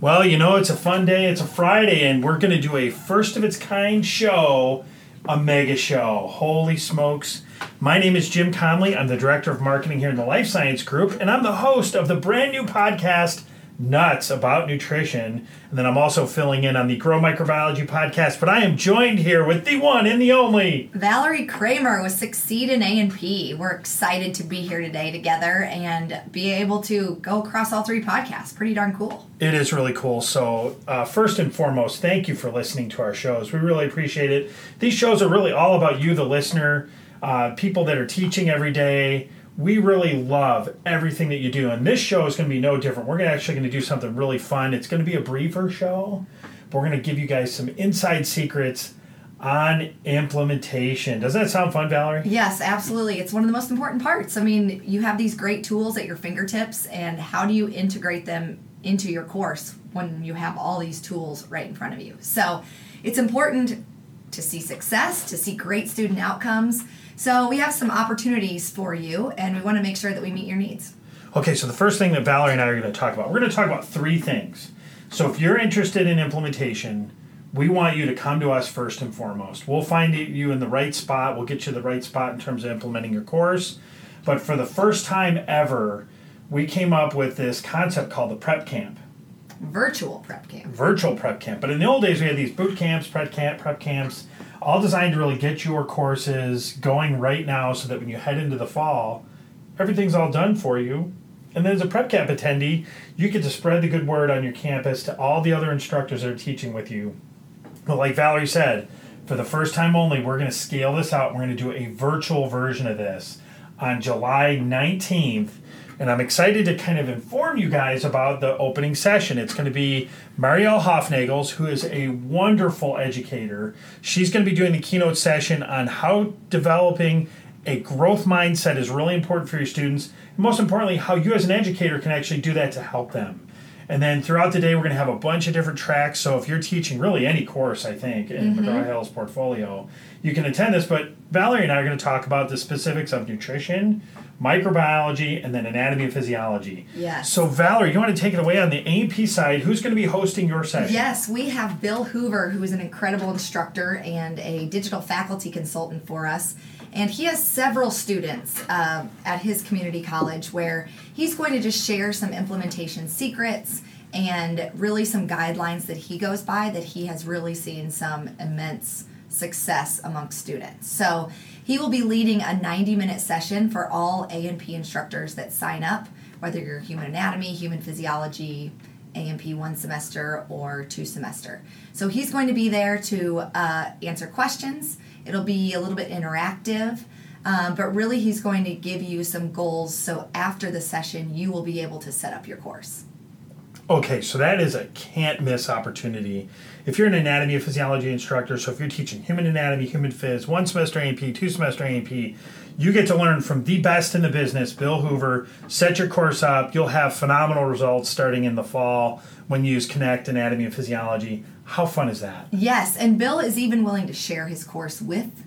Well, you know, it's a fun day. It's a Friday, and we're going to do a first of its kind show, a mega show. Holy smokes. My name is Jim Connely. I'm the director of marketing here in the Life Science Group, and I'm the host of the brand new podcast, Nuts About Nutrition. And then I'm also filling in on the Grow Microbiology podcast, but I am joined here with the one and the only Valerie Kramer with Succeed in A&P. We're excited to be here today together and be able to go across all three podcasts. Pretty darn cool. It is really cool. So, uh, first and foremost, thank you for listening to our shows. We really appreciate it. These shows are really all about you, the listener, uh, people that are teaching every day. We really love everything that you do, and this show is going to be no different. We're actually going to do something really fun. It's going to be a briefer show, but we're going to give you guys some inside secrets on implementation. Doesn't that sound fun, Valerie? Yes, absolutely. It's one of the most important parts. I mean, you have these great tools at your fingertips, and how do you integrate them into your course when you have all these tools right in front of you? So, it's important to see success, to see great student outcomes. So, we have some opportunities for you, and we want to make sure that we meet your needs. Okay, so the first thing that Valerie and I are going to talk about, we're going to talk about three things. So if you're interested in implementation, we want you to come to us first and foremost. We'll find you in the right spot. We'll get you the right spot in terms of implementing your course. But for the first time ever, we came up with this concept called the prep camp, Virtual prep camp. virtual prep camp. But in the old days, we had these boot camps, prep camp, prep camps, all designed to really get your courses going right now, so that when you head into the fall, everything's all done for you. And then as a prep camp attendee, you get to spread the good word on your campus to all the other instructors that are teaching with you. But like Valerie said, for the first time only, we're going to scale this out. We're going to do a virtual version of this on July 19th. And I'm excited to kind of inform you guys about the opening session. It's going to be Marielle Hoefnagels, who is a wonderful educator. She's going to be doing the keynote session on how developing a growth mindset is really important for your students. And most importantly, how you as an educator can actually do that to help them. And then throughout the day, we're going to have a bunch of different tracks. So if you're teaching really any course, I think, in mm-hmm. McGraw Hill's portfolio, you can attend this. But Valerie and I are going to talk about the specifics of nutrition, microbiology, and then anatomy and physiology. Yes. So Valerie, you want to take it away on the A&P side? Who's going to be hosting your session? Yes, we have Bill Hoover, who is an incredible instructor and a digital faculty consultant for us. And he has several students uh, at his community college where he's going to just share some implementation secrets and really some guidelines that he goes by that he has really seen some immense success amongst students. So he will be leading a 90 minute session for all A&P instructors that sign up, whether you're human anatomy, human physiology, A&P one semester or two semester. So he's going to be there to uh, answer questions. It'll be a little bit interactive, um, but really he's going to give you some goals so after the session you will be able to set up your course. Okay, so that is a can't miss opportunity. If you're an anatomy and physiology instructor, so if you're teaching human anatomy, human phys, one semester A&P, two semester A&P, you get to learn from the best in the business, Bill Hoover. Set your course up. You'll have phenomenal results starting in the fall when you use Connect Anatomy and Physiology. How fun is that? Yes, and Bill is even willing to share his course with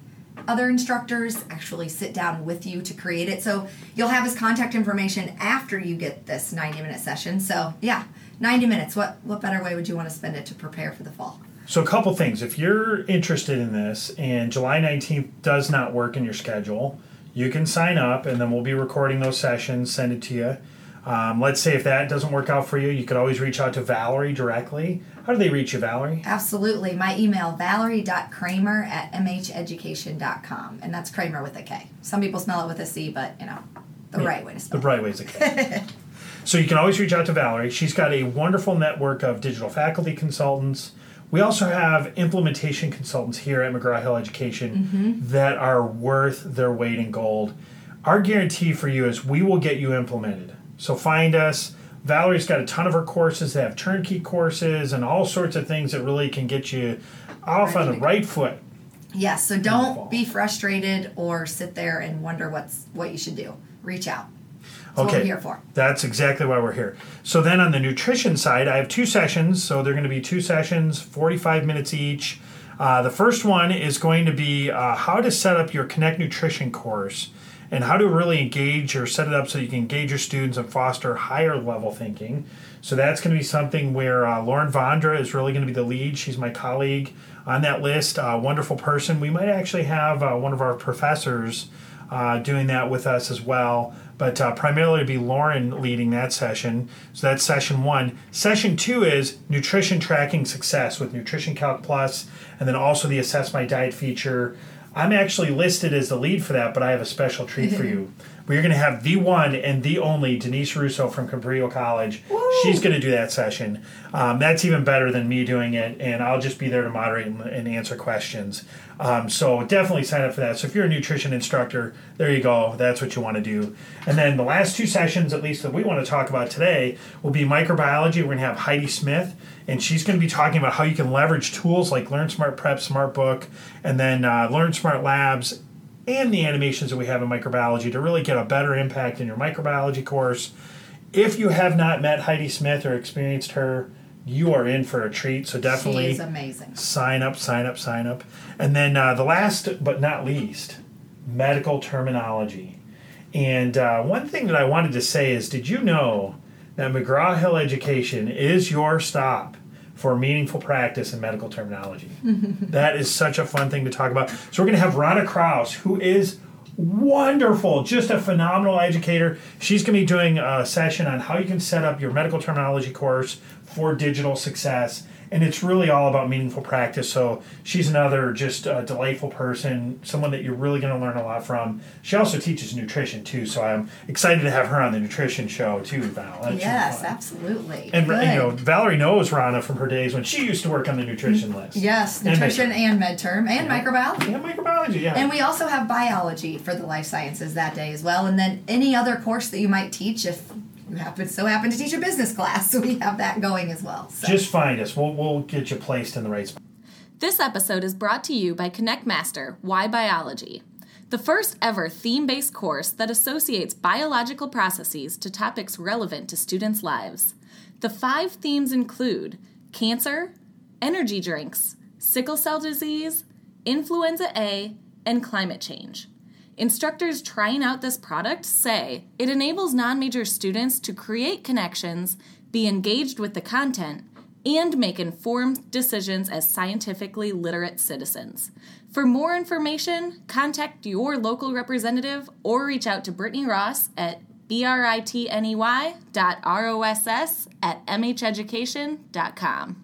other instructors, actually sit down with you to create it. So you'll have his contact information after you get this 90 minute session. So, yeah, 90 minutes. What what better way would you want to spend it to prepare for the fall? So, a couple things. If you're interested in this and July 19th does not work in your schedule, you can sign up and then we'll be recording those sessions, send it to you. Um, let's say if that doesn't work out for you, you could always reach out to Valerie directly. How do they reach you, Valerie? Absolutely. My email, valerie.kramer at mheducation.com. And that's Kramer with a K. Some people spell it with a C, but, you know, the right way to The spell it. bright ways okay. so you can always reach out to Valerie. She's got a wonderful network of digital faculty consultants. We also have implementation consultants here at McGraw Hill Education mm-hmm. that are worth their weight in gold. Our guarantee for you is we will get you implemented. So find us. Valerie's got a ton of her courses. They have turnkey courses and all sorts of things that really can get you off on the right foot. Yes, so don't be frustrated or sit there and wonder what's what you should do. Reach out. That's what we're here for. That's exactly why we're here. So then on the nutrition side, I have two sessions. So they're going to be two sessions, 45 minutes each. Uh, the first one is going to be uh, how to set up your Connect Nutrition course. and how to really engage or set it up so you can engage your students and foster higher level thinking. So that's going to be something where uh, Lauren Vondra is really going to be the lead. She's my colleague on that list, a wonderful person. We might actually have uh, one of our professors uh, doing that with us as well. But uh, primarily be Lauren leading that session. So that's session one. Session two is nutrition tracking success with NutritionCalc Plus, and then also the Assess My Diet feature. I'm actually listed as the lead for that, but I have a special treat for you. We're going to have the one and the only Denise Russo from Cabrillo College. Woo! She's going to do that session. Um, that's even better than me doing it, and I'll just be there to moderate and, and answer questions. Um, so definitely sign up for that. So if you're a nutrition instructor, there you go. That's what you want to do. And then the last two sessions, at least that we want to talk about today, will be microbiology. We're going to have Heidi Smith, and she's going to be talking about how you can leverage tools like LearnSmart Prep, SmartBook, and then uh, LearnSmart Labs and the animations that we have in microbiology to really get a better impact in your microbiology course. If you have not met Heidi Smith or experienced her, you are in for a treat. So definitely, She is amazing. sign up, sign up, sign up. And then uh, the last but not least, medical terminology. And uh, one thing that I wanted to say is did you know that McGraw Hill Education is your stop for meaningful practice in medical terminology? Mm-hmm. that is such a fun thing to talk about. So we're going to have Rana Kraus, who is wonderful, just a phenomenal educator. She's going to be doing a session on how you can set up your medical terminology course for digital success. And it's really all about meaningful practice. So she's another just uh, delightful person, someone that you're really going to learn a lot from. She also teaches nutrition too, so I'm excited to have her on the nutrition show too, Val. That should be Yes, absolutely. And Good. you know, Valerie knows Rana from her days when she used to work on the nutrition list. yes, nutrition And med- and midterm and microbiology. Yeah, microbiology. Yeah. And we also have biology for the life sciences that day as well. And then any other course that you might teach if you happen so happen to teach a business class. So we have that going as well. So Just find us. We'll we'll get you placed in the right spot. This episode is brought to you by Connect Master Why Biology, the first ever theme based course that associates biological processes to topics relevant to students' lives. The five themes include cancer, energy drinks, sickle cell disease, influenza A, and climate change. Instructors trying out this product say it enables non major students to create connections, be engaged with the content, and make informed decisions as scientifically literate citizens. For more information, contact your local representative or reach out to Brittany Ross at britney dot ross at mheducation.com.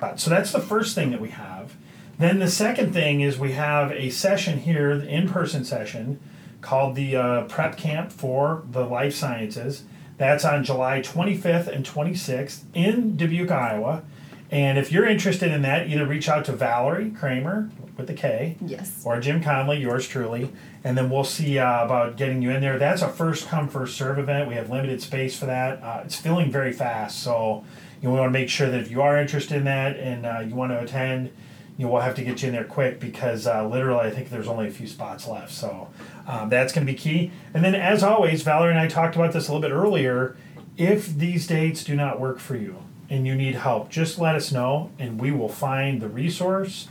Right, So that's the first thing that we have. Then the second thing is we have a session here, the in-person session, called the uh, Prep Camp for the Life Sciences. That's on July 25th and 26th in Dubuque, Iowa. And if you're interested in that, either reach out to Valerie Kramer with the K, yes. or Jim Connely, yours truly, and then we'll see uh, about getting you in there. That's a first come first serve event. We have limited space for that. Uh, it's filling very fast, so you know, we want to make sure that if you are interested in that and uh, you want to attend, you know, we'll have to get you in there quick because uh, literally I think there's only a few spots left. So um, that's going to be key. And then as always, Valerie and I talked about this a little bit earlier. If these dates do not work for you and you need help, just let us know and we will find the resource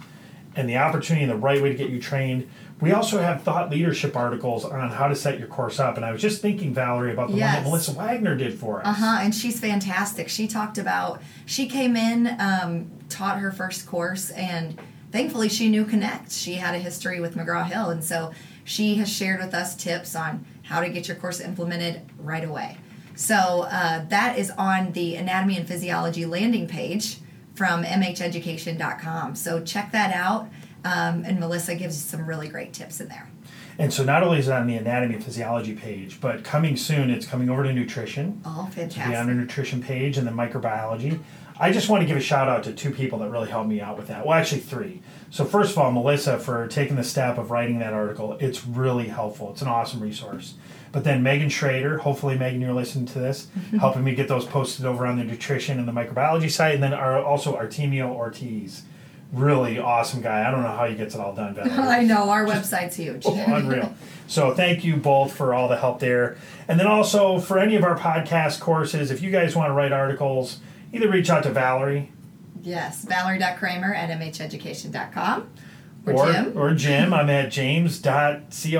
and the opportunity and the right way to get you trained. We also have thought leadership articles on how to set your course up. And I was just thinking, Valerie, about the one that Melissa Wagner did for us. Uh huh. And she's fantastic. She talked about she came in, um, taught her first course, and thankfully she knew Connect. She had a history with McGraw Hill, and so she has shared with us tips on how to get your course implemented right away. So uh, that is on the anatomy and physiology landing page from mheducation.com. So check that out. Um, and Melissa gives some really great tips in there. And so not only is it on the anatomy and physiology page, but coming soon, it's coming over to nutrition. All to be on the nutrition page and the microbiology. I just want to give a shout out to two people that really helped me out with that. Well, actually, three. So, first of all, Melissa for taking the step of writing that article. It's really helpful. It's an awesome resource. But then Megan Schrader, hopefully, Megan, you're listening to this, mm-hmm. helping me get those posted over on the nutrition and the microbiology site. And then our, also Artemio Ortiz. Really awesome guy. I don't know how he gets it all done, Valerie. I know our website's huge. Oh, unreal. So thank you both for all the help there. And then also for any of our podcast courses, if you guys want to write articles, either reach out to Valerie Yes, Valerie.Kramer at mheducation.com. Or Jim. Or Jim. I'm at james.connely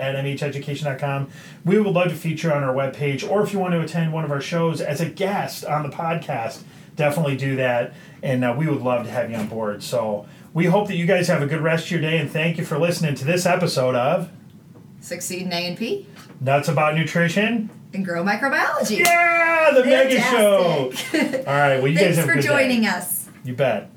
at mheducation.com. We would love to feature on our webpage, or if you want to attend one of our shows as a guest on the podcast, definitely do that. And uh, we would love to have you on board. So we hope that you guys have a good rest of your day, and thank you for listening to this episode of Succeed in A and P Nuts About Nutrition. and Grow Microbiology. Yeah, the mega show. All right, well, you guys have a for good day. joining us. You bet.